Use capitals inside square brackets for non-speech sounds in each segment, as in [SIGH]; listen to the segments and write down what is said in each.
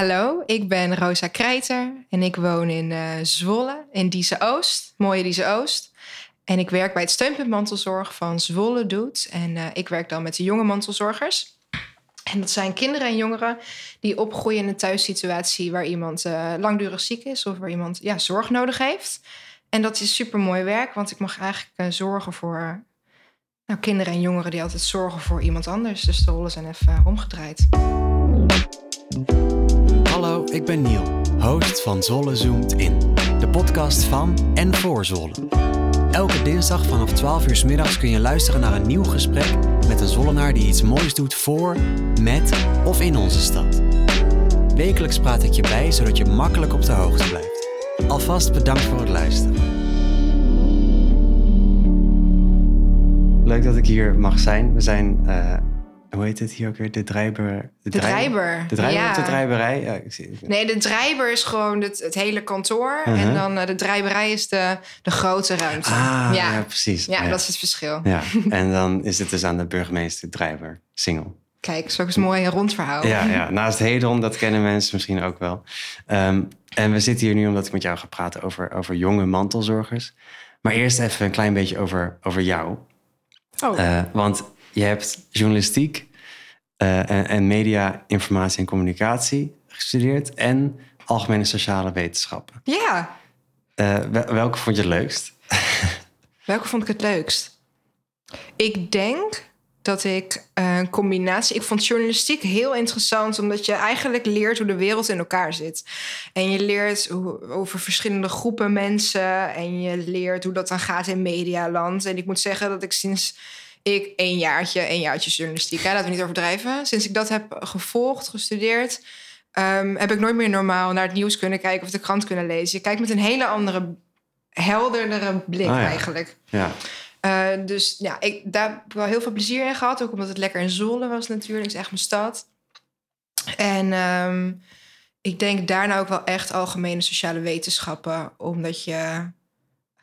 Hallo, ik ben Rosa Krijter en ik woon in uh, Zwolle, in Dieze Oost, mooie Dieze Oost. En ik werk bij het steunpunt mantelzorg van Zwolle Doet. En uh, ik werk dan met de jonge mantelzorgers. En dat zijn kinderen en jongeren die opgroeien in een thuissituatie waar iemand uh, langdurig ziek is of waar iemand ja, zorg nodig heeft. En dat is super mooi werk, want ik mag eigenlijk zorgen voor nou, kinderen en jongeren die altijd zorgen voor iemand anders. Dus de rollen zijn even omgedraaid. Hallo, ik ben Niel, host van Zwolle Zoomt In, de podcast van en voor Zwolle. Elke dinsdag vanaf 12 uur s middags kun je luisteren naar een nieuw gesprek met een Zwollenaar die iets moois doet voor, met of in onze stad. Wekelijks praat ik je bij zodat je makkelijk op de hoogte blijft. Alvast bedankt voor het luisteren. Leuk dat ik hier mag zijn. We zijn uh, hoe heet het hier ook weer? De drijber. De, de drijber. De drijber ja. de drijberij? Ja, ik zie, Nee, de drijber is gewoon het, het hele kantoor. Uh -huh. En dan uh, de drijberij is de, de grote ruimte. Ah, ja. ja precies. Ja, dat is het verschil. Ja. [LAUGHS] en dan is het dus aan de burgemeester Drijber, single. Kijk, zo is een mooi rond verhaal. Ja, ja. naast Hedron, dat kennen mensen misschien ook wel. Um, en we zitten hier nu omdat ik met jou ga praten over, over jonge mantelzorgers. Maar eerst even een klein beetje over, over jou. Oh. Uh, want je hebt journalistiek uh, en, en, media, informatie en communicatie gestudeerd en algemene sociale wetenschappen. Ja. Uh, welke vond je het leukst? [LAUGHS] welke vond ik het leukst? Ik denk dat ik uh, een combinatie. Ik vond journalistiek heel interessant, omdat je eigenlijk leert hoe de wereld in elkaar zit. En je leert hoe, over verschillende groepen mensen. En je leert hoe dat dan gaat in medialand. En ik moet zeggen dat ik sinds ik een jaartje, een jaartje journalistiek, hè, laten we niet overdrijven. Sinds ik dat heb gevolgd, gestudeerd, um, heb ik nooit meer normaal naar het nieuws kunnen kijken of de krant kunnen lezen. Je kijkt met een hele andere, helderdere blik Ah, ja. eigenlijk. Ja, Uh, dus ja, ik, daar heb ik wel heel veel plezier in gehad. Ook omdat het lekker in Zwolle was natuurlijk. Het is echt mijn stad. En um, ik denk daarna ook wel echt algemene sociale wetenschappen. Omdat je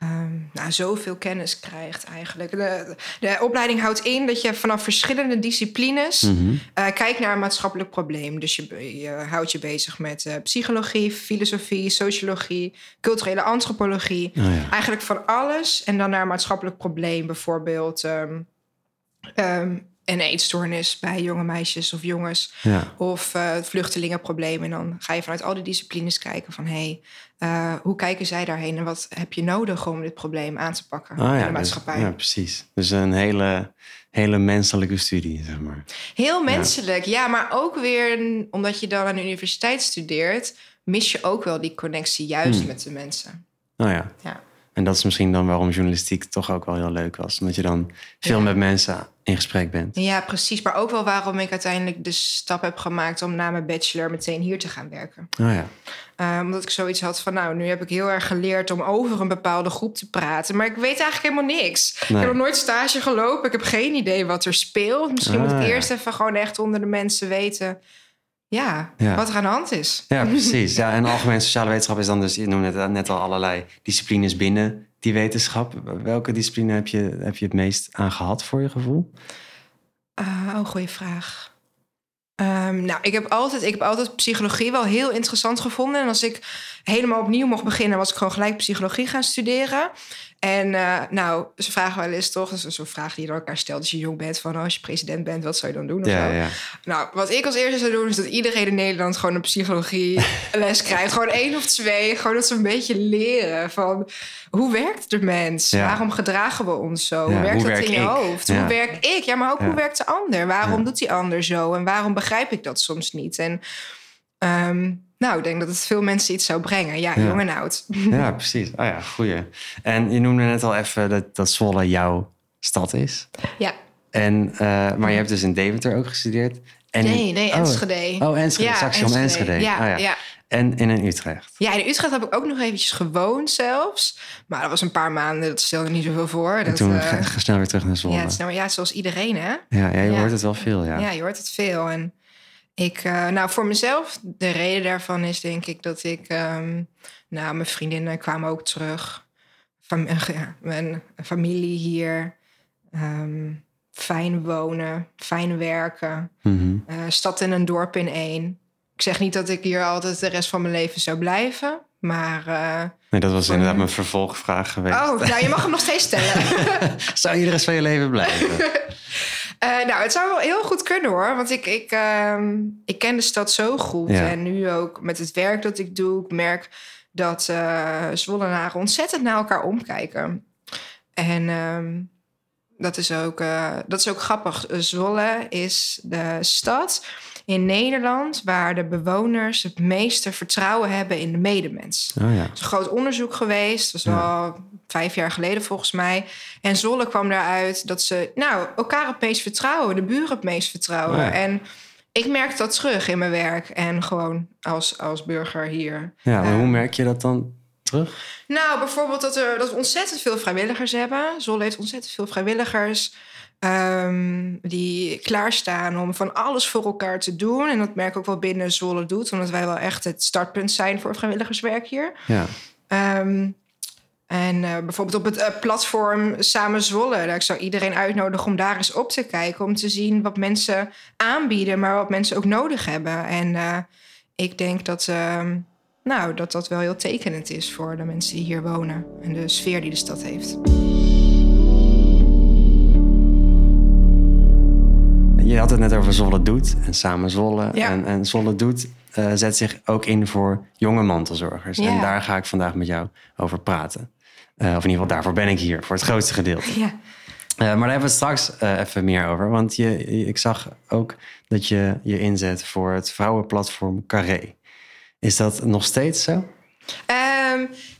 um, nou, zoveel kennis krijgt eigenlijk. De, de opleiding houdt in dat je vanaf verschillende disciplines... Mhm. uh, kijkt naar een maatschappelijk probleem. Dus je, je houdt je bezig met uh, psychologie, filosofie, sociologie... culturele antropologie. Oh, ja. Eigenlijk van alles. En dan naar een maatschappelijk probleem. Bijvoorbeeld um, um, een eetstoornis bij jonge meisjes of jongens. Ja. Of uh, het vluchtelingenprobleem. En dan ga je vanuit al die disciplines kijken van... hé, hey, uh, hoe kijken zij daarheen? En wat heb je nodig om dit probleem aan te pakken Oh, ja, in de dus- maatschappij? ja, precies. Dus een hele, hele menselijke studie, zeg maar. Heel menselijk, ja. ja. Maar ook weer, omdat je dan aan de universiteit studeert... mis je ook wel die connectie juist Hmm. met de mensen. Nou ja. Ja. En dat is misschien dan waarom journalistiek toch ook wel heel leuk was. Omdat je dan veel Ja. met mensen in gesprek bent. Ja, precies. Maar ook wel waarom ik uiteindelijk de stap heb gemaakt... om na mijn bachelor meteen hier te gaan werken. Oh ja. Uh, omdat ik zoiets had van, nou, nu heb ik heel erg geleerd om over een bepaalde groep te praten. Maar ik weet eigenlijk helemaal niks. Nee. Ik heb nog nooit stage gelopen. Ik heb geen idee wat er speelt. Misschien moet Ah, ik ja. eerst even gewoon echt onder de mensen weten... Ja, Ja. wat er aan de hand is. Ja, precies. Ja, en algemene sociale wetenschap is dan dus, je noemde het net al allerlei disciplines binnen die wetenschap. Welke discipline heb je, heb je het meest aan gehad voor je gevoel? Uh, oh, goede vraag. Um, nou, ik heb, altijd, ik heb altijd psychologie wel heel interessant gevonden. En als ik helemaal opnieuw mocht beginnen, was ik gewoon gelijk psychologie gaan studeren. En uh, nou, ze vragen wel eens toch, dat is zo'n vraag die je dan elkaar stelt als je jong bent, van oh, als je president bent, wat zou je dan doen? Of Ja, zo. ja. Nou, wat ik als eerste zou doen, is dat iedereen in Nederland gewoon een psychologie [LAUGHS] les krijgt. Gewoon één of twee. Gewoon dat ze een beetje leren van hoe werkt de mens? Ja. Waarom gedragen we ons zo? Hoe werkt hoe dat werk in je ik? hoofd? Hoe werk ik? Ja, maar ook hoe werkt de ander? Waarom doet die ander zo? En waarom begrijp ik dat soms niet? En um, nou, ik denk dat het veel mensen iets zou brengen. Ja, Ja. jong en oud. [LAUGHS] Ja, precies. Oh ja, goeie. En je noemde net al even dat, dat Zwolle jouw stad is. Ja. En, uh, maar je hebt dus in Deventer ook gestudeerd. En Nee, nee, oh, Enschede. Oh, Enschede. Ja, Straks om Enschede. Ja, Oh, ja. ja. En, en in Utrecht. Ja, in Utrecht heb ik ook nog eventjes gewoond zelfs. Maar dat was een paar maanden, dat stelde niet zoveel voor. En Dat, toen eh, ga, ga snel weer terug naar Zwolle. ja, het is nou, ja, zoals iedereen, hè? Ja, ja, je hoort het wel veel, ja. Ja, je hoort het veel. En ik, uh, nou, voor mezelf, de reden daarvan is denk ik dat ik, um, nou, mijn vriendinnen kwamen ook terug. Fam ja, mijn familie hier. Um, fijn wonen, fijn werken. Mhm. Uh, stad en een dorp in één. Ik zeg niet dat ik hier altijd de rest van mijn leven zou blijven. Maar. Uh, nee, dat was inderdaad mijn vervolgvraag geweest. Oh, nou, je mag hem nog steeds stellen. [LAUGHS] zou je de rest van je leven blijven? [LAUGHS] Uh, nou, het zou wel heel goed kunnen hoor. Want ik, ik, uh, ik ken de stad zo goed. Ja. En nu ook met het werk dat ik doe, ik merk dat uh, Zwollenaren ontzettend naar elkaar omkijken. En ehm, dat, is ook, dat is ook grappig. Zwolle is de stad in Nederland waar de bewoners het meeste vertrouwen hebben in de medemens. Oh ja. Er is een groot onderzoek geweest, dat was al vijf jaar geleden volgens mij. En Zolle kwam daaruit dat ze nou, elkaar het meest vertrouwen, de buren het meest vertrouwen. Oh en ik merk dat terug in mijn werk en gewoon als, als burger hier. Ja, maar hoe merk je dat dan terug? Nou, bijvoorbeeld dat, er, dat we ontzettend veel vrijwilligers hebben. Zolle heeft ontzettend veel vrijwilligers. Um, die klaarstaan om van alles voor elkaar te doen. En dat merk ik ook wel binnen Zwolle doet, omdat wij wel echt het startpunt zijn voor vrijwilligerswerk hier. Ja. Um, en uh, bijvoorbeeld op het uh, platform Samen Zwolle. Daar ik zou iedereen uitnodigen om daar eens op te kijken. Om te zien wat mensen aanbieden, maar wat mensen ook nodig hebben. En uh, ik denk dat, nou, dat dat wel heel tekenend is voor de mensen die hier wonen. En de sfeer die de stad heeft. Had het net over Zolle Doet en Samen Zwolle. En, en Zolle Doet uh, zet zich ook in voor jonge mantelzorgers. En daar ga ik vandaag met jou over praten. Uh, of in ieder geval daarvoor ben ik hier, voor het grootste gedeelte. Ja. Uh, maar daar hebben we het straks even meer over. Want je, ik zag ook dat je je inzet voor het vrouwenplatform Carré. Is dat nog steeds zo?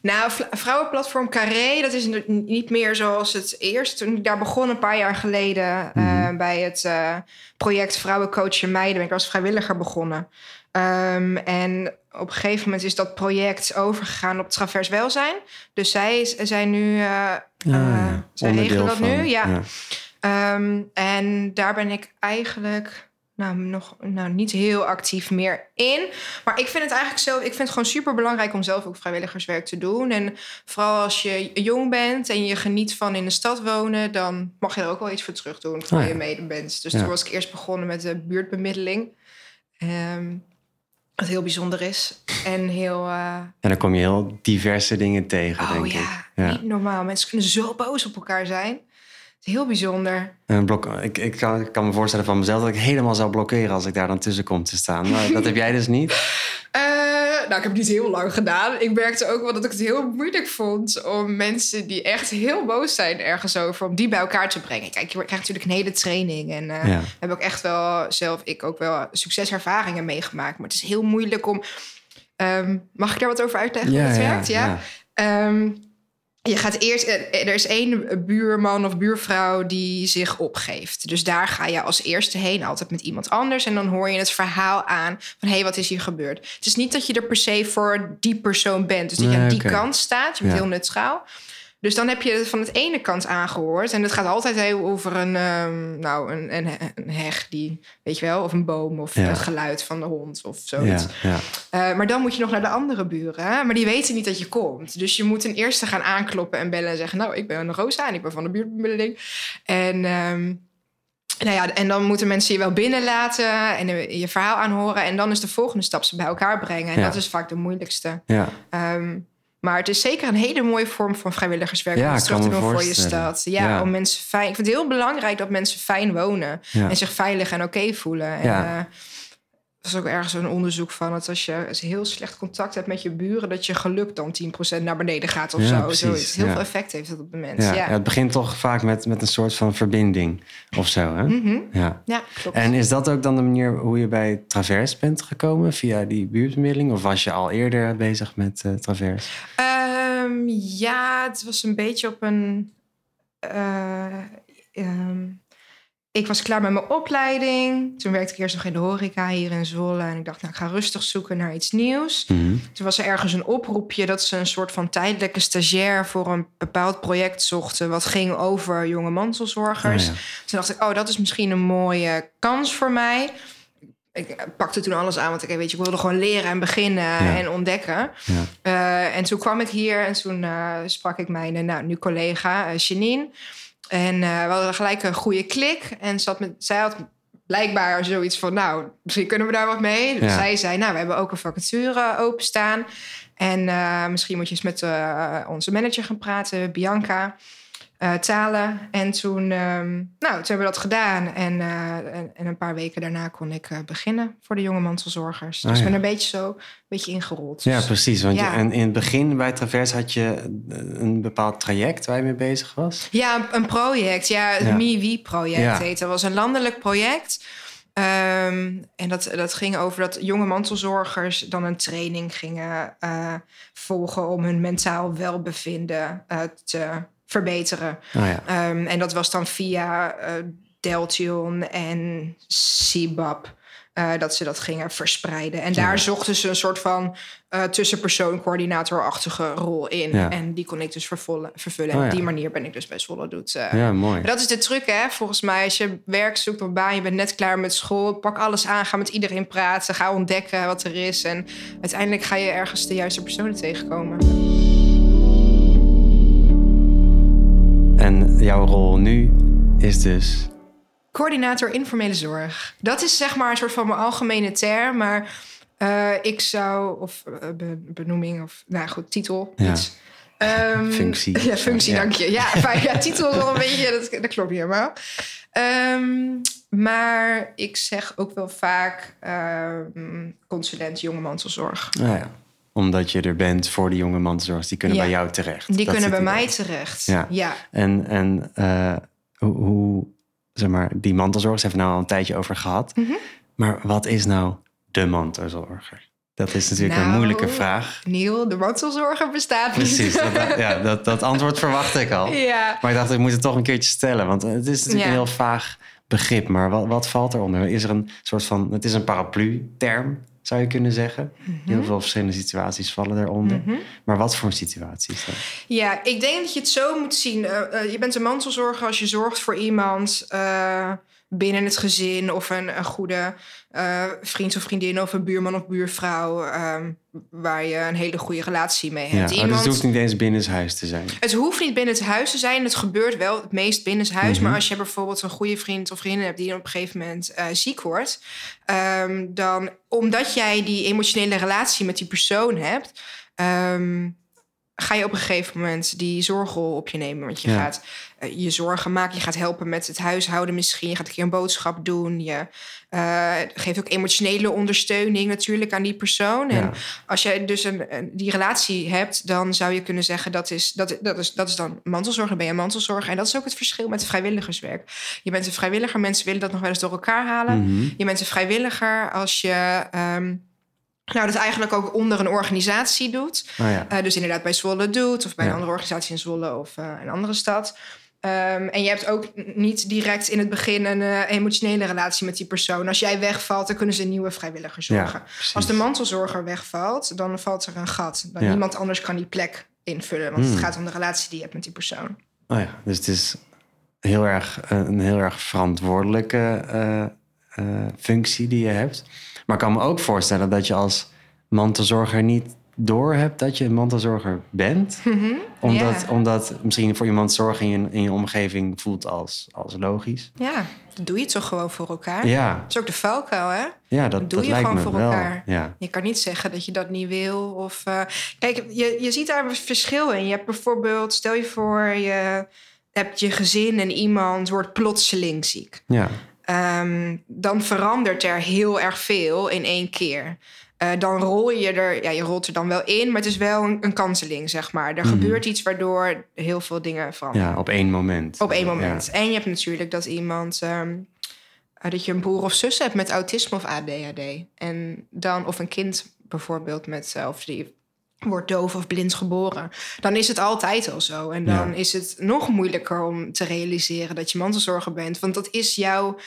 Nou, vrouwenplatform Carré, dat is niet meer zoals het eerst. Toen ik daar begon een paar jaar geleden mm -hmm. bij het uh, project Vrouwencoachen Meiden, ben ik als vrijwilliger begonnen. Um, en op een gegeven moment is dat project overgegaan op Travers Welzijn. Dus zij zijn nu, uh, ja, ja. zij regelen dat van, nu, ja. ja. Um, en daar ben ik eigenlijk nou, nog nou, niet heel actief meer in. Maar ik vind het eigenlijk zelf, ik vind het gewoon super belangrijk om zelf ook vrijwilligerswerk te doen. En vooral als je jong bent en je geniet van in de stad wonen, dan mag je er ook wel iets voor terug doen voor oh, ja. je mede bent. Dus ja. toen was ik eerst begonnen met de buurtbemiddeling. Um, wat heel bijzonder is. En heel. Uh... En dan kom je heel diverse dingen tegen, oh, denk ja, ik. Ja, niet normaal. Mensen kunnen zo boos op elkaar zijn. Heel bijzonder. Een blok, ik, ik, kan, ik kan me voorstellen van mezelf dat ik helemaal zou blokkeren als ik daar dan tussen kom te staan. Maar dat heb jij dus [LAUGHS] niet? Uh, nou, ik heb het niet heel lang gedaan. Ik merkte ook wel dat ik het heel moeilijk vond om mensen die echt heel boos zijn ergens over, om die bij elkaar te brengen. Kijk, je krijgt natuurlijk een hele training. En uh, ja. heb ook echt wel zelf, ik ook wel succeservaringen meegemaakt. Maar het is heel moeilijk om. Um, mag ik daar wat over uitleggen ja, hoe het ja, werkt? Ja. Um, je gaat eerst, er is één buurman of buurvrouw die zich opgeeft. Dus daar ga je als eerste heen, altijd met iemand anders. En dan hoor je het verhaal aan van hé, hey, wat is hier gebeurd? Het is niet dat je er per se voor die persoon bent. Dus dat je Nee, aan die kant staat. Je bent Ja. heel neutraal. Dus dan heb je het van het ene kant aangehoord. En het gaat altijd heel over een, ehm, nou, een, een, een heg, die, weet je wel, of een boom, of Ja. het geluid van de hond of zoiets. ja. Eh, maar dan moet je nog naar de andere buren. hè? Maar die weten niet dat je komt. Dus je moet ten eerste gaan aankloppen en bellen en zeggen... nou, ik ben Rosa en ik ben van de buurtbemiddeling. En, ehm, nou ja, en dan moeten mensen je wel binnenlaten en je verhaal aanhoren. En dan is de volgende stap ze bij elkaar brengen. En dat is vaak de moeilijkste. ja. Ehm, maar het is zeker een hele mooie vorm van vrijwilligerswerk... Ja, om terug te doen voor je stad. Ja, Ja. om mensen fijn... Ik vind het heel belangrijk dat mensen fijn wonen... ja. en zich veilig en oké voelen. En, Ja. eh, er is ook ergens een onderzoek van dat als je heel slecht contact hebt met je buren, dat je geluk dan 10% naar beneden gaat of Ja, zo. Zoiets. Heel ja. veel effect heeft dat op de mensen. Ja, het begint toch vaak met, met een soort van verbinding of zo. Hè? Mhm. Ja. ja klopt. En is dat ook dan de manier hoe je bij Travers bent gekomen? Via die buurtbemiddeling? Of was je al eerder bezig met eh, Travers? Ehm, ja, het was een beetje op een. eh, ehm, ik was klaar met mijn opleiding. Toen werkte ik eerst nog in de horeca hier in Zwolle. En ik dacht, nou, ik ga rustig zoeken naar iets nieuws. Mhm. Toen was er ergens een oproepje dat ze een soort van tijdelijke stagiair voor een bepaald project zochten. wat ging over jonge mantelzorgers. Oh, ja. Toen dacht ik, oh, dat is misschien een mooie kans voor mij. Ik pakte toen alles aan, want ik, weet je, ik wilde gewoon leren en beginnen en ontdekken. Ja. Eh, en toen kwam ik hier en toen eh, sprak ik mijn nou, nu collega eh, Janine. En eh, we hadden gelijk een goede klik. En zat met, zij had blijkbaar zoiets van, nou, misschien kunnen we daar wat mee. Dus Ja. zij zei, nou, we hebben ook een vacature openstaan. En eh, misschien moet je eens met eh, onze manager gaan praten, Bianca. Eh, Talen. En toen, ehm, nou, toen hebben we dat gedaan. En, eh, en, en een paar weken daarna kon ik eh, beginnen voor de jonge mantelzorgers. Dus Ah, ik ja. ben een beetje zo een beetje ingerold. Ja, Dus- precies. Want Ja. Je, en in het begin bij Travers had je een bepaald traject waar je mee bezig was. Ja, een- een project. Ja, het Ja. MiWi-project Ja. heet. Dat was een landelijk project. Ehm, en dat, dat ging over dat jonge mantelzorgers dan een training gingen volgen om hun mentaal welbevinden te verbeteren. Oh ja. Ehm, en dat was dan via eh Deltion en CBAP. eh, dat ze dat gingen verspreiden. En daar zochten ze een soort van eh tussenpersoon coördinatorachtige rol in. Ja. En die kon ik dus vervullen. vervullen. Oh ja. op die manier ben ik dus bij Zwolle Doet. ja, mooi. dat is de truc, hè? Volgens mij, als je werk zoekt op baan, je bent net klaar met school, pak alles aan, ga met iedereen praten, ga ontdekken wat er is. En uiteindelijk ga je ergens de juiste personen tegenkomen. Jouw rol nu is dus. Coördinator informele zorg. Dat is zeg maar een soort van mijn algemene term, maar eh, ik zou, of eh, be- benoeming, of nou goed, titel. Ja. Iets. Ehm, Functie. [LAUGHS] Ja, functie, Ja. dank je. Ja, [LAUGHS] maar ja, titel is wel een beetje, dat, dat klopt niet helemaal. Ehm, maar ik zeg ook wel vaak ehm, consulent jonge mantelzorg. Nou ja, omdat je er bent voor de jonge mantelzorgers, die kunnen Ja. bij jou terecht. Die Dat kunnen bij mij terecht. Ja. ja. En, en eh, hoe, zeg maar, die mantelzorgers hebben we nou al een tijdje over gehad. Mhm. Maar wat is nou de mantelzorger? Dat is natuurlijk een Nou, moeilijke vraag. Niel, de mantelzorger bestaat niet. Precies, dat, [LAUGHS] ja, dat, dat antwoord verwachtte ik al. ja. Maar ik dacht, ik moet het toch een keertje stellen. Want het is natuurlijk Ja. een heel vaag begrip. Maar wat, wat valt eronder? Is er een soort van... Het is een paraplu-term, zou je kunnen zeggen. Heel veel verschillende situaties vallen eronder. Mhm. Maar wat voor situaties dan? Ja, ik denk dat je het zo moet zien. Eh, eh, je bent een mantelzorger als je zorgt voor iemand eh, binnen het gezin of een, een goede eh, vriend of vriendin of een buurman of buurvrouw ehm, waar je een hele goede relatie mee Ja, hebt. dus Iemand, het hoeft niet eens binnenshuis te zijn. het hoeft niet binnen het huis te zijn. Het gebeurt wel het meest binnen het huis. Mhm. Maar als je bijvoorbeeld een goede vriend of vriendin hebt die op een gegeven moment eh, ziek wordt, ehm, dan omdat jij die emotionele relatie met die persoon hebt, ehm, ga je op een gegeven moment die zorgrol op je nemen. Want je Ja. gaat eh, je zorgen maken, je gaat helpen met het huishouden misschien, je gaat een keer een boodschap doen, je eh, geeft ook emotionele ondersteuning natuurlijk aan die persoon. En als je dus een, een- die relatie hebt, dan zou je kunnen zeggen dat is, dat, dat is, dat is dan mantelzorg. Dan ben je mantelzorger. En dat is ook het verschil met vrijwilligerswerk. Je bent een vrijwilliger. Mensen willen dat nog wel eens door elkaar halen. Mhm. Je bent een vrijwilliger als je ehm, nou, dat eigenlijk ook onder een organisatie doet. Ja. Eh, dus inderdaad bij Zwolle doet, of bij Ja. een andere organisatie in Zwolle of eh, een andere stad. Ehm, en je hebt ook niet direct in het begin een eh, emotionele relatie met die persoon. Als jij wegvalt, dan kunnen ze een nieuwe vrijwilliger zorgen. Als de mantelzorger wegvalt, dan valt er een gat. Dan. Niemand anders kan die plek invullen. Want Hmm. het gaat om de relatie die je hebt met die persoon. Oh ja, dus het is heel erg, een heel erg verantwoordelijke functie die je hebt. Maar ik kan me ook voorstellen dat je als mantelzorger niet doorhebt dat je een mantelzorger bent. Omdat, Ja. omdat misschien voor iemand zorgen in je, in je omgeving voelt als, als logisch. Ja, dat doe je toch gewoon voor elkaar. Ja, Dat is ook de valkuil, hè? ja dat, doe dat je lijkt gewoon me voor wel. elkaar. Ja. Je kan niet zeggen dat je dat niet wil. Of, eh, kijk, je, je ziet daar een verschil in. Je hebt bijvoorbeeld, stel je voor, je hebt je gezin en iemand wordt plotseling ziek. Ja. Ehm, dan verandert er heel erg veel in één keer. Eh, dan rol je er, ja, je rolt er dan wel in, maar het is wel een, een kanteling, zeg maar. Er Mhm. gebeurt iets waardoor heel veel dingen veranderen. ja, op één moment. Op één Ja. moment. En je hebt natuurlijk dat iemand, ehm, eh, dat je een broer of zus hebt met autisme of ADHD. En dan, of een kind bijvoorbeeld met, eh, of die wordt doof of blind geboren. Dan is het altijd al zo. En dan Ja. is het nog moeilijker om te realiseren dat je mantelzorger bent. Want dat is jouw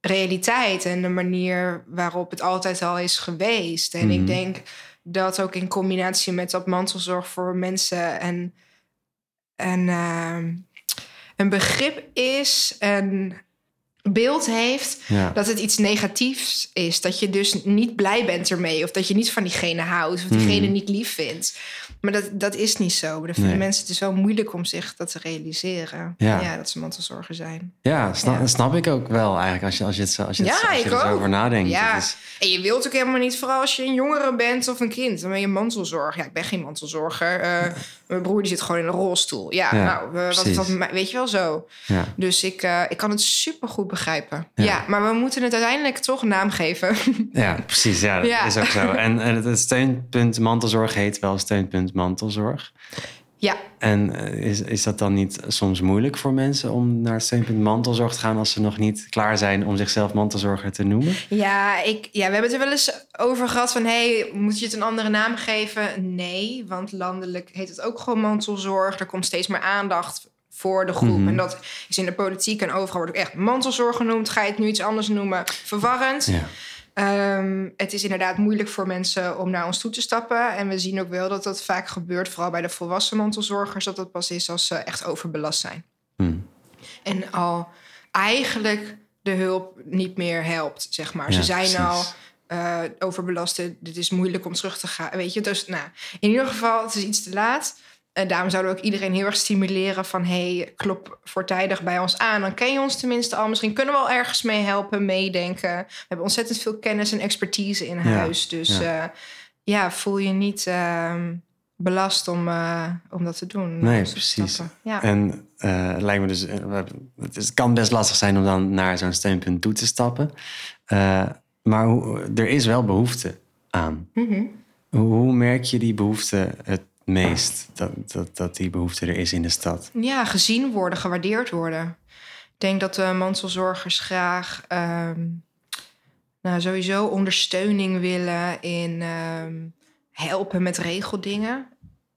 realiteit en de manier waarop het altijd al is geweest. En Mhm. ik denk dat ook in combinatie met dat mantelzorg voor mensen en, en ehm, een begrip is en beeld heeft Ja. dat het iets negatiefs is. Dat je dus niet blij bent ermee. Of dat je niet van diegene houdt. Of diegene Mm. niet lief vindt. Maar dat, dat is niet zo. Dan vinden Nee. mensen het is wel moeilijk om zich dat te realiseren. Ja. dat ze mantelzorger zijn. Ja, snap, Ja. snap ik ook wel eigenlijk als je, als je, het, als je, het, als je er zo over nadenkt. Ja. Is- En je wilt ook helemaal niet, vooral als je een jongere bent of een kind, dan ben je mantelzorger. Ja, ik ben geen mantelzorger. Eh, mijn broer die zit gewoon in een rolstoel. Ja, Ja, nou, eh, wat, weet je wel zo. ja. Dus ik, eh, ik kan het super goed begrijpen. Ja. Ja. maar we moeten het uiteindelijk toch een naam geven. [LAUGHS] ja, precies. Ja, dat is ook zo. En, en het, het steunpunt mantelzorg heet wel steunpunt mantelzorg. Ja, En eh, is, is dat dan niet soms moeilijk voor mensen om naar het steunpunt mantelzorg te gaan als ze nog niet klaar zijn om zichzelf mantelzorger te noemen? Ja, ik, ja, we hebben het er wel eens over gehad van... hey, moet je het een andere naam geven? Nee, want landelijk heet het ook gewoon mantelzorg. Er komt steeds meer aandacht voor de groep. Mhm. En dat is in de politiek en overal wordt ook echt mantelzorg genoemd. Ga je het nu iets anders noemen? Verwarrend. Ja. Ehm, het is inderdaad moeilijk voor mensen om naar ons toe te stappen. En we zien ook wel dat dat vaak gebeurt, vooral bij de volwassen mantelzorgers... dat dat pas is als ze echt overbelast zijn. Hm. En al eigenlijk de hulp niet meer helpt, zeg maar. Ja, Ze zijn precies. al eh, overbelast. Dit is moeilijk om terug te gaan. Weet je, dus nou, in ieder geval, het is iets te laat. En daarom zouden we ook iedereen heel erg stimuleren van... hey, klop voortijdig bij ons aan. Dan ken je ons tenminste al. Misschien kunnen we al ergens mee helpen, meedenken. We hebben ontzettend veel kennis en expertise in huis. Dus ja. ja, ja voel je niet ehm, belast om, eh, om dat te doen. Nee, precies. Ja. En eh, het lijkt me dus, eh, het, kan best lastig zijn om dan naar zo'n steunpunt toe te stappen. Eh, maar er is wel behoefte aan. Mhm. Hoe, hoe merk je die behoefte het meest? Dat, dat, dat die behoefte er is in de stad? Ja, gezien worden, gewaardeerd worden. Ik denk dat de mantelzorgers graag ehm, nou, sowieso ondersteuning willen in ehm, helpen met regeldingen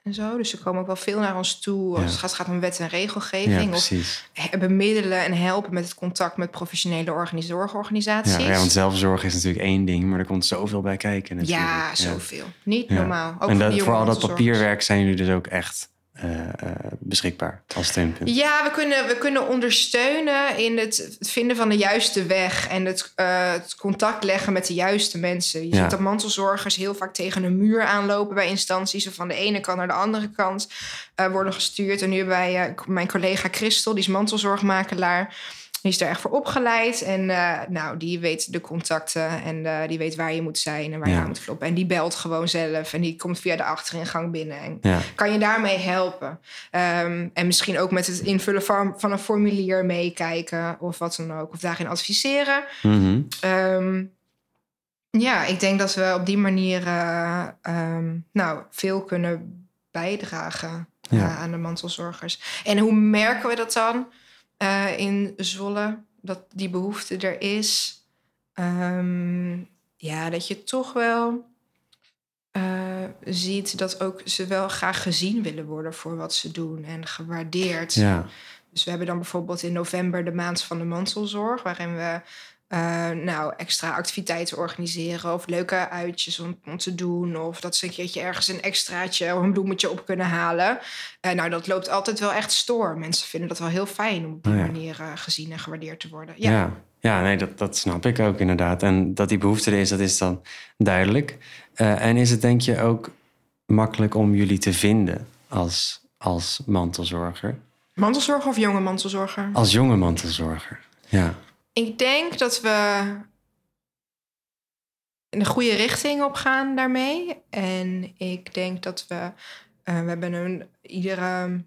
en zo. Dus ze komen ook wel veel naar ons toe als Ja. het gaat, gaat om wet en Ja, regelgeving. of bemiddelen en helpen met het contact met professionele Ja, zorgorganisaties. ja, want zelfzorg is natuurlijk één ding, maar er komt zoveel bij kijken. Natuurlijk. Ja, zoveel. Niet normaal. Ook en voor dat, al dat papierwerk zijn jullie dus ook echt beschikbaar als steunpunt. Ja, we kunnen, we kunnen ondersteunen in het vinden van de juiste weg en het, eh, het contact leggen met de juiste mensen. Je Ja. ziet dat mantelzorgers heel vaak tegen een muur aanlopen bij instanties of van de ene kant naar de andere kant eh, worden gestuurd. En nu hebben wij eh, mijn collega Christel, die is mantelzorgmakelaar. Die is daar echt voor opgeleid. En eh, nou, die weet de contacten en eh, die weet waar je moet zijn en waar Ja. je aan moet kloppen. En die belt gewoon zelf en die komt via de achteringang binnen. En Ja, kan je daarmee helpen? Ehm, en misschien ook met het invullen van, van een formulier meekijken of wat dan ook. Of daarin adviseren. Mhm. Ehm, ja, ik denk dat we op die manier eh, ehm, nou, veel kunnen bijdragen Ja. aan de mantelzorgers. En hoe merken we dat dan eh, in Zwolle? Dat die behoefte er is. Ehm, ja, dat je toch wel eh, ziet dat ook ze wel graag gezien willen worden voor wat ze doen en gewaardeerd. ja. Dus we hebben dan bijvoorbeeld in november de maand van de mantelzorg, waarin we eh, nou, extra activiteiten organiseren of leuke uitjes om, om te doen. Of dat ze een keertje ergens een extraatje of een bloemetje op kunnen halen. Eh, nou, dat loopt altijd wel echt stoor. Mensen vinden dat wel heel fijn om op die Oh ja. manier eh, gezien en gewaardeerd te worden. Ja. Ja, ja nee, dat, dat snap ik ook inderdaad. En dat die behoefte er is, dat is dan duidelijk. En is het denk je ook makkelijk om jullie te vinden als, als mantelzorger? Mantelzorger of jonge mantelzorger? Als jonge mantelzorger, ja. Ik denk dat we in de goede richting op gaan daarmee. En ik denk dat we... eh, we hebben een, iedere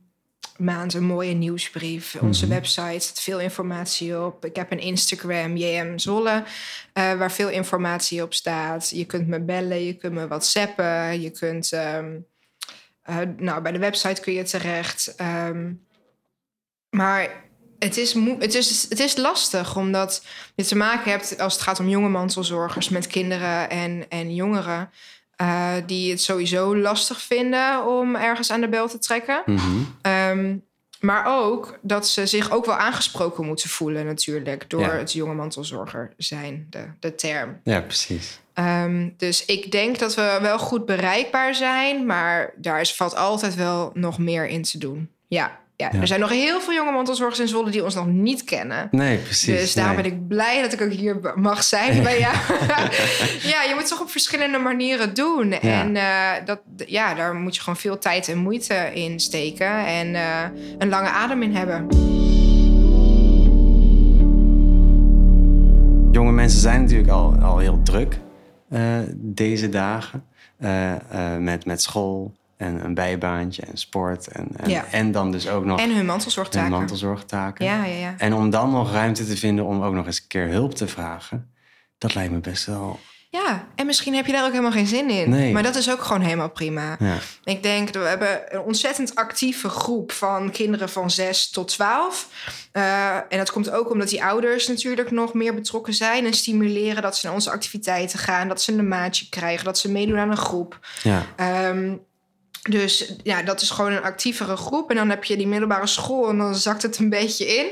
maand een mooie nieuwsbrief. Onze Mhm. website zit veel informatie op. Ik heb een Instagram, JM Zolle, eh, waar veel informatie op staat. Je kunt me bellen, je kunt me whatsappen. Je kunt... ehm, eh, nou, bij de website kun je terecht. Ehm, maar het is, het, is, het is lastig, omdat je te maken hebt als het gaat om jonge mantelzorgers met kinderen en, en jongeren. eh, die het sowieso lastig vinden om ergens aan de bel te trekken. Mhm. Ehm, maar ook dat ze zich ook wel aangesproken moeten voelen, natuurlijk, door Ja. het jonge mantelzorger zijn, de, de term. Ja, precies. Ehm, dus ik denk dat we wel goed bereikbaar zijn, maar daar is, valt altijd wel nog meer in te doen. Ja, ja, Ja. er zijn nog heel veel jonge mantelzorgers in Zwolle die ons nog niet kennen. Nee, precies. Dus daarom nee. ben ik blij dat ik ook hier mag zijn bij [LAUGHS] jou. ja, je moet het toch op verschillende manieren doen. En eh, dat, ja, daar moet je gewoon veel tijd en moeite in steken. En eh, een lange adem in hebben. Jonge mensen zijn natuurlijk al, al heel druk eh, deze dagen. Met, met school en een bijbaantje en sport. En, en, Ja. en dan dus ook nog En hun hun mantelzorgtaken. mantelzorgtaken. Ja, ja, ja. En om dan nog ruimte te vinden om ook nog eens een keer hulp te vragen. Dat lijkt me best wel... Ja, en misschien heb je daar ook helemaal geen zin in. Nee. Maar dat is ook gewoon helemaal prima. Ja, Ik denk we hebben een ontzettend actieve groep van kinderen van 6 tot 12. Eh, en dat komt ook omdat die ouders natuurlijk nog meer betrokken zijn en stimuleren dat ze naar onze activiteiten gaan, dat ze een maatje krijgen, dat ze meedoen aan een groep. ja, Ehm, dus ja, dat is gewoon een actievere groep. En dan heb je die middelbare school en dan zakt het een beetje in.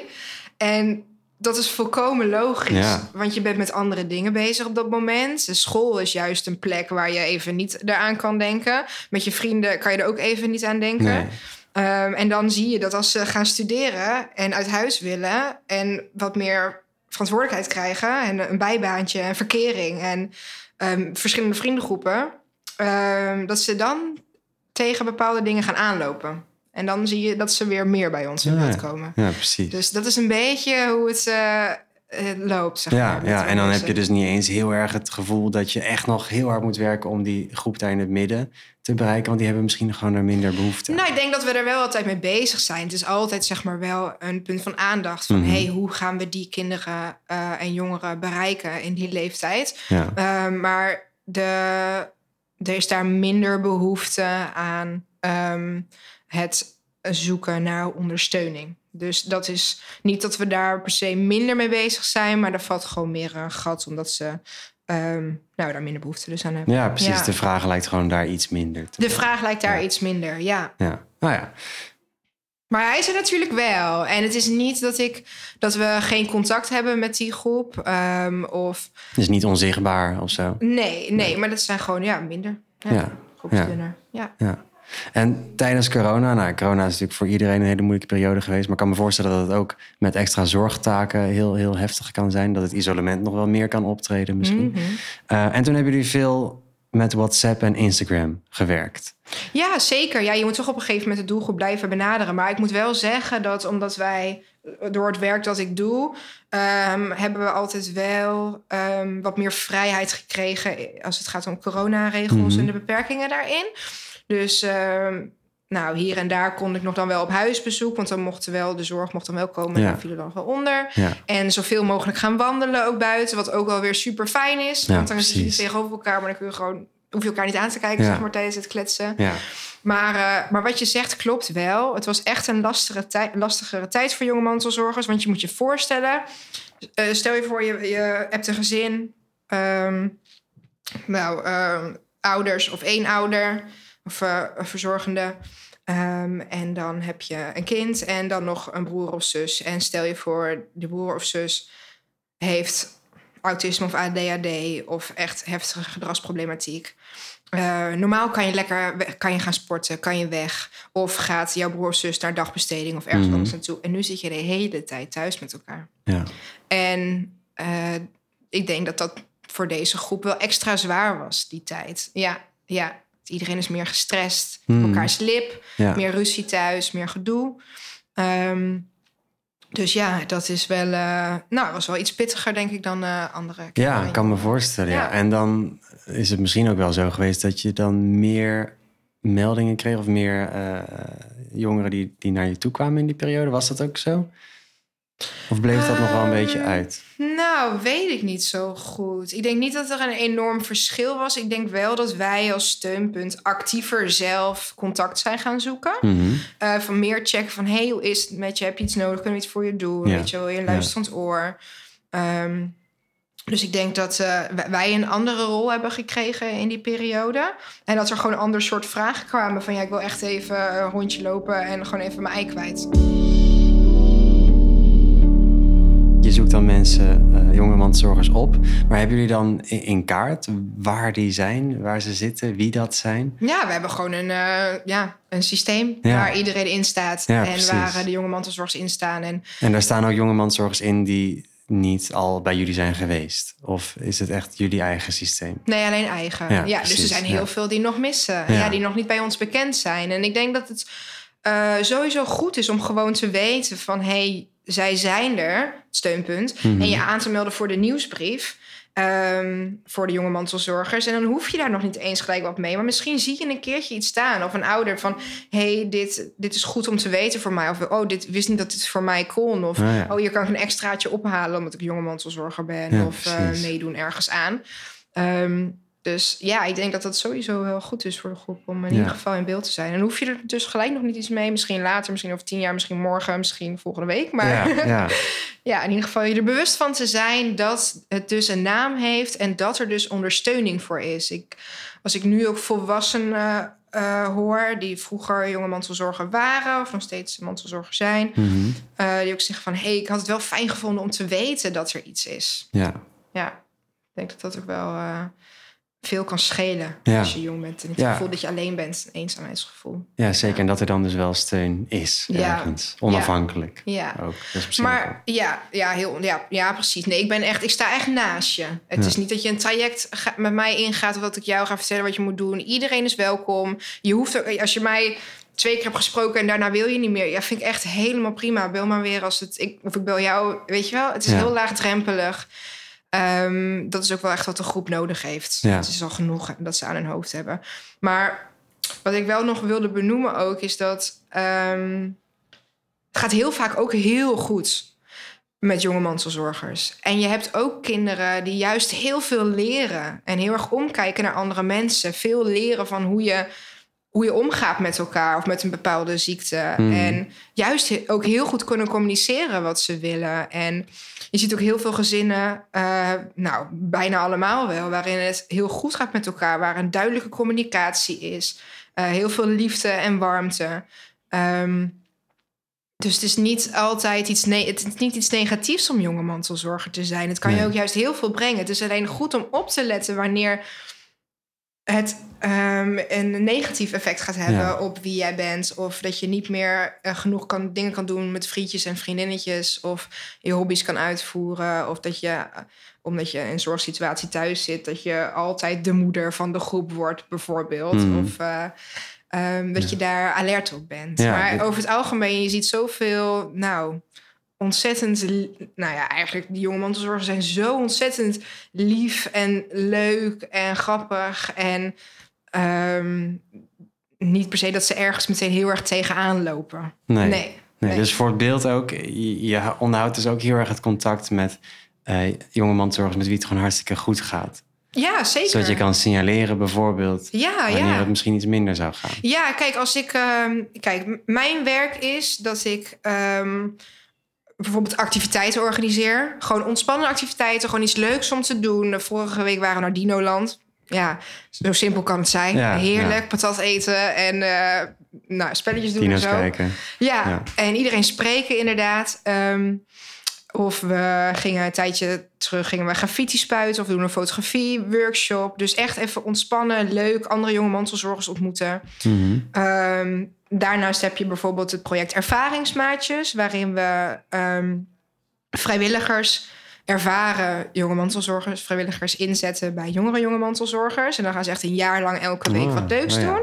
En dat is volkomen logisch. Ja. Want je bent met andere dingen bezig op dat moment. De school is juist een plek waar je even niet eraan kan denken. Met je vrienden kan je er ook even niet aan denken. nee. Ehm, en dan zie je dat als ze gaan studeren en uit huis willen en wat meer verantwoordelijkheid krijgen en een bijbaantje en verkering en ehm, verschillende vriendengroepen, ehm, dat ze dan tegen bepaalde dingen gaan aanlopen. En dan zie je dat ze weer meer bij ons in Ja, beeld komen. Ja, precies. Dus dat is een beetje hoe het eh, loopt. Zeg Ja, maar, ja, en dan mensen. heb je dus niet eens heel erg het gevoel dat je echt nog heel hard moet werken om die groep daar in het midden te bereiken. Want die hebben misschien gewoon er minder behoefte. Nou, ik denk dat we er wel altijd mee bezig zijn. Het is altijd zeg maar wel een punt van aandacht. Van Mhm. hey, hoe gaan we die kinderen eh, en jongeren bereiken in die leeftijd? Ja, Ehm, maar de, er is daar minder behoefte aan ehm, het zoeken naar ondersteuning. Dus dat is niet dat we daar per se minder mee bezig zijn, maar er valt gewoon meer een gat omdat ze ehm, nou, daar minder behoefte dus aan hebben. ja precies. Ja. De vraag lijkt gewoon daar iets minder te De vraag lijkt daar Ja. iets minder, ja. Ja, nou ja. Maar hij is er natuurlijk wel. En het is niet dat, ik, dat we geen contact hebben met die groep. ehm, of Het is niet onzichtbaar of zo. nee, nee, maar dat zijn gewoon ja, minder. Ja, Ja, groepsdunner. Ja. Ja. En tijdens corona, nou, corona is natuurlijk voor iedereen een hele moeilijke periode geweest. Maar ik kan me voorstellen dat het ook met extra zorgtaken heel, heel heftig kan zijn. Dat het isolement nog wel meer kan optreden misschien. Mhm. Eh, en toen hebben jullie veel met WhatsApp en Instagram gewerkt. ja, zeker. Ja, je moet toch op een gegeven moment de doelgroep blijven benaderen. Maar ik moet wel zeggen dat omdat wij door het werk dat ik doe, ehm, hebben we altijd wel ehm, wat meer vrijheid gekregen als het gaat om coronaregels Mhm. en de beperkingen daarin. Dus ehm, nou, hier en daar kon ik nog dan wel op huisbezoek, want dan mocht wel de zorg mocht dan wel komen en Ja. daar viel er dan wel onder. Ja, En zoveel mogelijk gaan wandelen ook buiten, wat ook wel weer super fijn is. Ja, want dan zit je precies. tegenover elkaar, maar dan kun je gewoon hoef je elkaar niet aan te kijken, zeg maar, tijdens het kletsen. ja, Maar, eh, maar wat je zegt klopt wel. Het was echt een lastigere, tij- lastigere tijd voor jonge mantelzorgers. Want je moet je voorstellen... eh, stel je voor, je, je hebt een gezin... ehm, nou, ehm, ouders of één ouder... verzorgende... Ehm, en dan heb je een kind en dan nog een broer of zus. En stel je voor, de broer of zus heeft autisme of ADHD... of echt heftige gedragsproblematiek... Eh, normaal kan je lekker kan je gaan sporten, kan je weg. Of gaat jouw broer of zus naar dagbesteding of ergens Mhm. anders naartoe. En nu zit je de hele tijd thuis met elkaar. ja. En eh, ik denk dat dat voor deze groep wel extra zwaar was, die tijd. Ja, ja. Iedereen is meer gestrest, Mhm. elkaars lip, ja. meer ruzie thuis, meer gedoe. Ehm, dus ja, dat is wel, eh, nou, was wel iets pittiger, denk ik, dan eh, andere. Ja, ik kan me voorstellen. Ja. Ja. En dan is het misschien ook wel zo geweest dat je dan meer meldingen kreeg of meer eh, jongeren die, die naar je toe kwamen in die periode. Was dat ook zo? Of bleef dat nog wel een beetje Ehm, uit? Nou, weet ik niet zo goed. Ik denk niet dat er een enorm verschil was. Ik denk wel dat wij als steunpunt actiever zelf contact zijn gaan zoeken. Mhm. Eh, van meer checken van, hey, hoe is het met je? Heb je iets nodig? Kunnen we iets voor je doen? Ja. Weet je wel, je luisterend oor. Ehm, dus ik denk dat eh, wij- wij een andere rol hebben gekregen in die periode. En dat er gewoon een ander soort vragen kwamen. Van ja, ik wil echt even een rondje lopen en gewoon even mijn ei kwijt. Zoekt dan mensen, uh, jonge mantelzorgers op. Maar hebben jullie dan in, in, kaart waar die zijn, waar ze zitten, wie dat zijn? Ja, we hebben gewoon een, uh, ja, een systeem waar iedereen in staat. Ja, en precies. waar de jonge mantelzorgers in staan. En, en daar staan ook jonge mantelzorgers in die niet al bij jullie zijn geweest? Of is het echt jullie eigen systeem? Nee, alleen eigen. Ja, dus er zijn heel veel die nog missen. Ja. die nog niet bij ons bekend zijn. En ik denk dat het uh, sowieso goed is om gewoon te weten van... hey, zij zijn er, steunpunt. En je aan te melden voor de nieuwsbrief. Ehm, voor de jonge mantelzorgers. En dan hoef je daar nog niet eens gelijk wat mee. Maar misschien zie je een keertje iets staan. Of een ouder van... hey, dit, dit is goed om te weten voor mij. Of oh, dit wist niet dat dit voor mij kon. Of oh, oh hier kan ik een extraatje ophalen... omdat ik jonge mantelzorger ben. of uh, meedoen ergens aan. Um, dus ja, ik denk dat dat sowieso wel goed is voor de groep om in ieder geval in beeld te zijn. En hoef je er dus gelijk nog niet iets mee. Misschien later, misschien over tien jaar, misschien morgen, misschien volgende week. Maar ja, [LAUGHS] ja. ja, in ieder geval je er bewust van te zijn dat het dus een naam heeft en dat er dus ondersteuning voor is. Ik, als ik nu ook volwassenen uh, hoor die vroeger jonge mantelzorger waren of nog steeds mantelzorger zijn, mm die ook zeggen van hé, hey, ik had het wel fijn gevonden om te weten dat er iets is. Ja. Ja, ik denk dat dat ook wel. Uh, veel kan schelen als je jong bent. En het gevoel dat je alleen bent, een eenzaamheidsgevoel. Ja, zeker. En dat er dan dus wel steun is ergens. Onafhankelijk. Ja. Ook. Dat is maar ja, ja, heel, ja, ja, precies. Nee, ik ben echt, ik sta echt naast je. Het is niet dat je een traject met mij ingaat... wat ik jou ga vertellen wat je moet doen. Iedereen is welkom. Je hoeft ook, als je mij twee keer hebt gesproken en daarna wil je niet meer. Ja, vind ik echt helemaal prima. Bel maar weer als het... Ik, of ik bel jou, weet je wel. Het is heel laagdrempelig. Um, dat is ook wel echt wat de groep nodig heeft. Ja. Het is al genoeg dat ze aan hun hoofd hebben. Maar wat ik wel nog wilde benoemen ook, is dat um, het gaat heel vaak ook heel goed met jonge mantelzorgers. En je hebt ook kinderen die juist heel veel leren en heel erg omkijken naar andere mensen. Veel leren van hoe je hoe je omgaat met elkaar of met een bepaalde ziekte. Hmm. En juist ook heel goed kunnen communiceren wat ze willen. En je ziet ook heel veel gezinnen, uh, nou bijna allemaal wel, waarin het heel goed gaat met elkaar, waar een duidelijke communicatie is, uh, heel veel liefde en warmte. Um, dus het is niet altijd iets, nee, het is niet iets negatiefs om jonge mantelzorger te zijn. Het kan je ook juist heel veel brengen. Het is alleen goed om op te letten wanneer het um, een negatief effect gaat hebben op wie jij bent. Of dat je niet meer uh, genoeg kan, dingen kan doen met vriendjes en vriendinnetjes. Of je hobby's kan uitvoeren. Of dat je, uh, omdat je in een zorgsituatie thuis zit, dat je altijd de moeder van de groep wordt, bijvoorbeeld. Mm. Of uh, um, dat ja. je daar alert op bent. maar over het algemeen, je ziet zoveel, nou ontzettend, nou ja, eigenlijk die jonge mantelzorgers zijn zo ontzettend lief en leuk en grappig en um, niet per se dat ze ergens meteen heel erg tegenaan lopen. Nee. nee. nee. Dus voor het beeld ook, je, onderhoudt dus ook heel erg het contact met uh, jonge mantelzorgers met wie het gewoon hartstikke goed gaat. Ja, zeker. Zodat je kan signaleren bijvoorbeeld ja, wanneer ja. het misschien iets minder zou gaan. Ja, kijk, als ik... Um, kijk, mijn werk is dat ik... Um, bijvoorbeeld activiteiten organiseer. Gewoon ontspannen activiteiten, gewoon iets leuks om te doen. Vorige week waren we naar Dinoland. Ja, zo simpel kan het zijn. Heerlijk, patat eten en uh, nou, spelletjes doen Dino's en zo. Kijken. Ja, en iedereen spreken inderdaad. Um, of we gingen een tijdje terug, gingen we graffiti spuiten of doen een fotografie workshop. Dus echt even ontspannen, leuk, andere jonge mantelzorgers ontmoeten. Mm -hmm. um, daarnaast heb je bijvoorbeeld het project Ervaringsmaatjes, waarin we um, vrijwilligers ervaren jonge mantelzorgers, vrijwilligers inzetten bij jongere jonge mantelzorgers. En dan gaan ze echt een jaar lang elke week wat oh, leuks oh doen.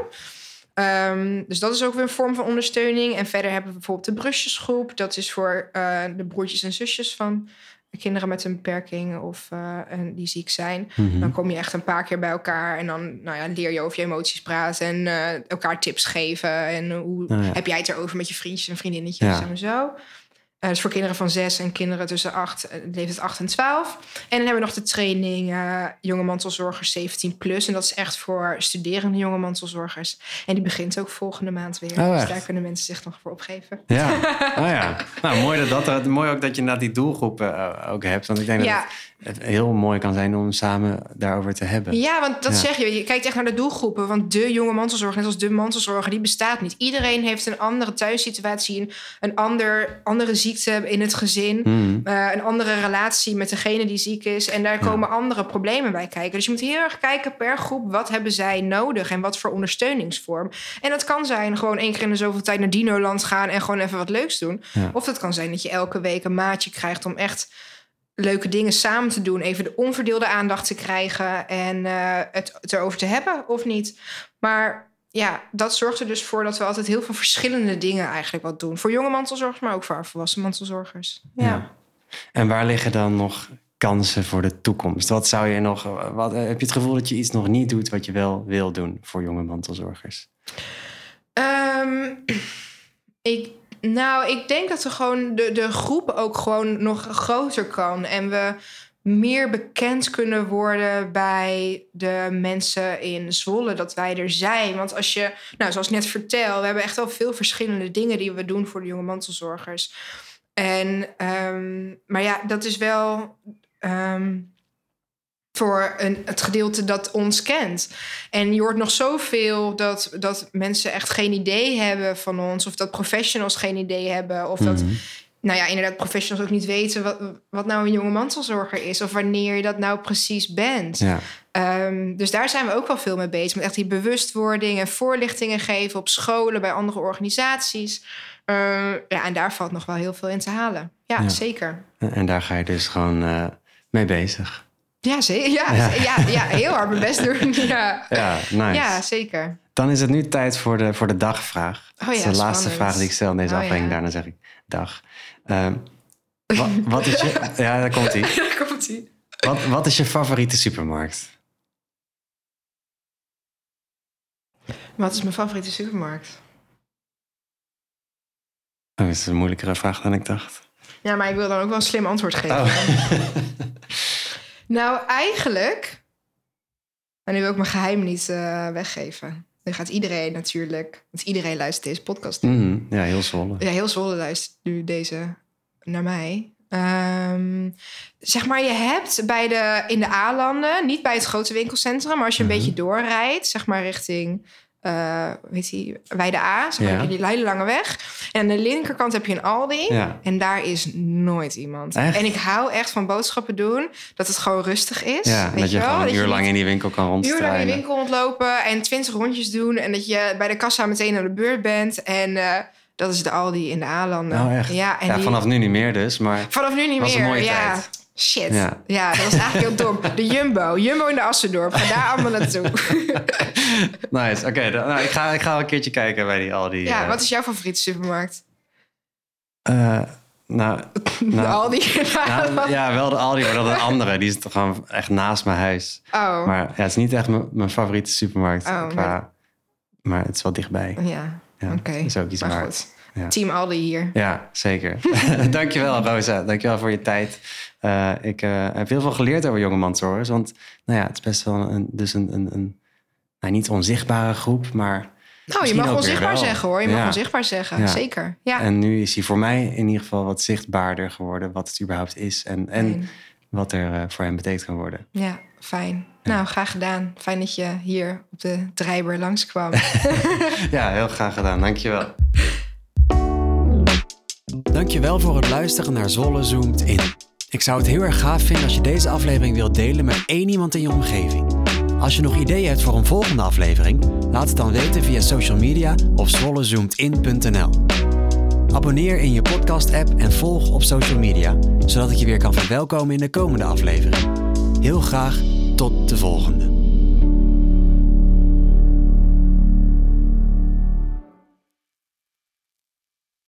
Um, dus dat is ook weer een vorm van ondersteuning. En verder hebben we bijvoorbeeld de brusjesgroep. Dat is voor uh, de broertjes en zusjes van kinderen met een beperking of uh, die ziek zijn. Mm -hmm. Dan kom je echt een paar keer bij elkaar en dan nou ja, leer je over je emoties praten en uh, elkaar tips geven. En hoe ja. heb jij het erover met je vriendjes en vriendinnetjes ja. en zo. Uh, dus voor kinderen van zes en kinderen tussen acht, leeftijd 8 en 12. En dan hebben we nog de training uh, jonge mantelzorgers 17 plus. En dat is echt voor studerende jonge mantelzorgers. En die begint ook volgende maand weer. Oh, dus daar kunnen mensen zich nog voor opgeven. Ja, [LAUGHS] oh, ja. nou mooi, dat, dat, mooi ook dat je naar die doelgroepen uh, ook hebt. Want ik denk ja. dat het heel mooi kan zijn om samen daarover te hebben. Ja, want dat ja. zeg je. Je kijkt echt naar de doelgroepen. Want de jonge mantelzorger, net als de mantelzorger, die bestaat niet. Iedereen heeft een andere thuissituatie, een ander, andere ziekte in het gezin. Mhm. eh, een andere relatie met degene die ziek is. En daar komen andere problemen bij kijken. Dus je moet heel erg kijken per groep. Wat hebben zij nodig en wat voor ondersteuningsvorm. En dat kan zijn gewoon één keer in de zoveel tijd naar Dinoland gaan... en gewoon even wat leuks doen. Ja. Of dat kan zijn dat je elke week een maatje krijgt... om echt leuke dingen samen te doen. Even de onverdeelde aandacht te krijgen... en eh, het, het erover te hebben of niet. Maar ja, dat zorgt er dus voor dat we altijd heel veel verschillende dingen eigenlijk wat doen. Voor jonge mantelzorgers, maar ook voor volwassen mantelzorgers. Ja. Ja. En waar liggen dan nog kansen voor de toekomst? Wat zou je nog, wat, eh, heb je het gevoel dat je iets nog niet doet wat je wel wil doen voor jonge mantelzorgers? Ehm, ik, nou, ik denk dat we gewoon de, de groep ook gewoon nog groter kan. En we meer bekend kunnen worden bij de mensen in Zwolle. Dat wij er zijn. Want als je, nou, zoals ik net vertel, we hebben echt wel veel verschillende dingen die we doen voor de jonge mantelzorgers. En, ehm, maar ja, dat is wel. ehm, voor een, het gedeelte dat ons kent. En je hoort nog zoveel dat, dat mensen echt geen idee hebben van ons. Of dat professionals geen idee hebben. Of dat, Mhm. nou ja, inderdaad, professionals ook niet weten wat, wat nou een jonge mantelzorger is. Of wanneer je dat nou precies bent. Ja, Ehm, dus daar zijn we ook wel veel mee bezig. Met echt die bewustwording en voorlichtingen geven op scholen, bij andere organisaties. Eh, ja, en daar valt nog wel heel veel in te halen. Ja, Ja. zeker. en, en daar ga je dus gewoon eh, mee bezig. Ja, ze- ja, Ja. ja. Ja, heel hard mijn best doen. [LAUGHS] Ja, Ja, nice. ja zeker. Dan is het nu tijd voor de, voor de dagvraag. Oh dat is ja, de laatste vraag die ik stel in deze Oh aflevering. ja. Daarna zeg ik dag. Ehm, wat, [LAUGHS] wat is je... Ja, daar komt ie. [LAUGHS] Komt ie. Wat, wat is je favoriete supermarkt? Wat is mijn favoriete supermarkt? Oh, dat is een moeilijkere vraag dan ik dacht. Ja, maar ik wil dan ook wel een slim antwoord geven. Oh. Nou, eigenlijk. En nu wil ik mijn geheim niet eh, weggeven. Nu gaat iedereen natuurlijk. Want iedereen luistert deze podcast. Mhm, ja, heel Zwolle. Ja, heel Zwolle luistert nu deze naar mij. Ehm, zeg maar, je hebt bij de, in de A-landen, niet bij het grote winkelcentrum, maar als je een Mhm. beetje doorrijdt, zeg maar richting, eh weet je, bij de A, zeg maar, Ja. die hele lange weg. En aan de linkerkant heb je een Aldi. Ja. En daar is nooit iemand. Echt? En ik hou echt van boodschappen doen, dat het gewoon rustig is. Ja, weet dat je wel? gewoon een uur lang in die winkel kan uur lang in de winkel rondlopen en twintig rondjes doen. En dat je bij de kassa meteen aan de beurt bent. En eh, dat is de Aldi in de A-landen. Oh, echt? Ja, en ja, die- vanaf nu niet meer dus, maar... vanaf nu niet was een meer. mooie ja. tijd. Shit. Ja. Ja. dat was eigenlijk heel dom. De Jumbo. Jumbo in de Assendorp. Ga daar allemaal naartoe. [LAUGHS] nice, oké. dan- nou, ik, ga, ik ga een keertje kijken bij die Aldi. ja, eh. wat is jouw favoriete supermarkt? Eh, nou, [LAUGHS] de nou, Aldi. [LAUGHS] nou, ja, wel de Aldi, maar dat een andere. Die is toch gewoon echt naast mijn huis. oh. Maar ja, het is niet echt mijn, mijn favoriete supermarkt. Oh, qua, maar het is wel dichtbij. ja, Ja, oké. is ook iets maar waard. goed. Ja. Team Aldi hier. Ja, zeker. [LAUGHS] Dankjewel, Rosa. Dankjewel voor je tijd. Eh, ik eh, heb heel veel geleerd over jonge mantelzorgers. Want nou ja, het is best wel een, dus een, een, een nou, niet onzichtbare groep, maar... Nou, je mag onzichtbaar zeggen hoor. Je mag Ja. onzichtbaar zeggen. Ja. Zeker. Ja. En nu is hij voor mij in ieder geval wat zichtbaarder geworden, wat het überhaupt is. En, en wat er eh, voor hem betekent kan worden. Ja, fijn. Nou, graag gedaan. Fijn dat je hier op de Drijber langskwam. [LAUGHS] Ja, heel graag gedaan. Dankjewel. Dankjewel voor het luisteren naar Zwolle Zoomt In. Ik zou het heel erg gaaf vinden als je deze aflevering wilt delen met één iemand in je omgeving. Als je nog ideeën hebt voor een volgende aflevering, laat het dan weten via social media of zwollezoomedin.nl. Abonneer in je podcast-app en volg op social media, zodat ik je weer kan verwelkomen in de komende aflevering. Heel graag tot de volgende.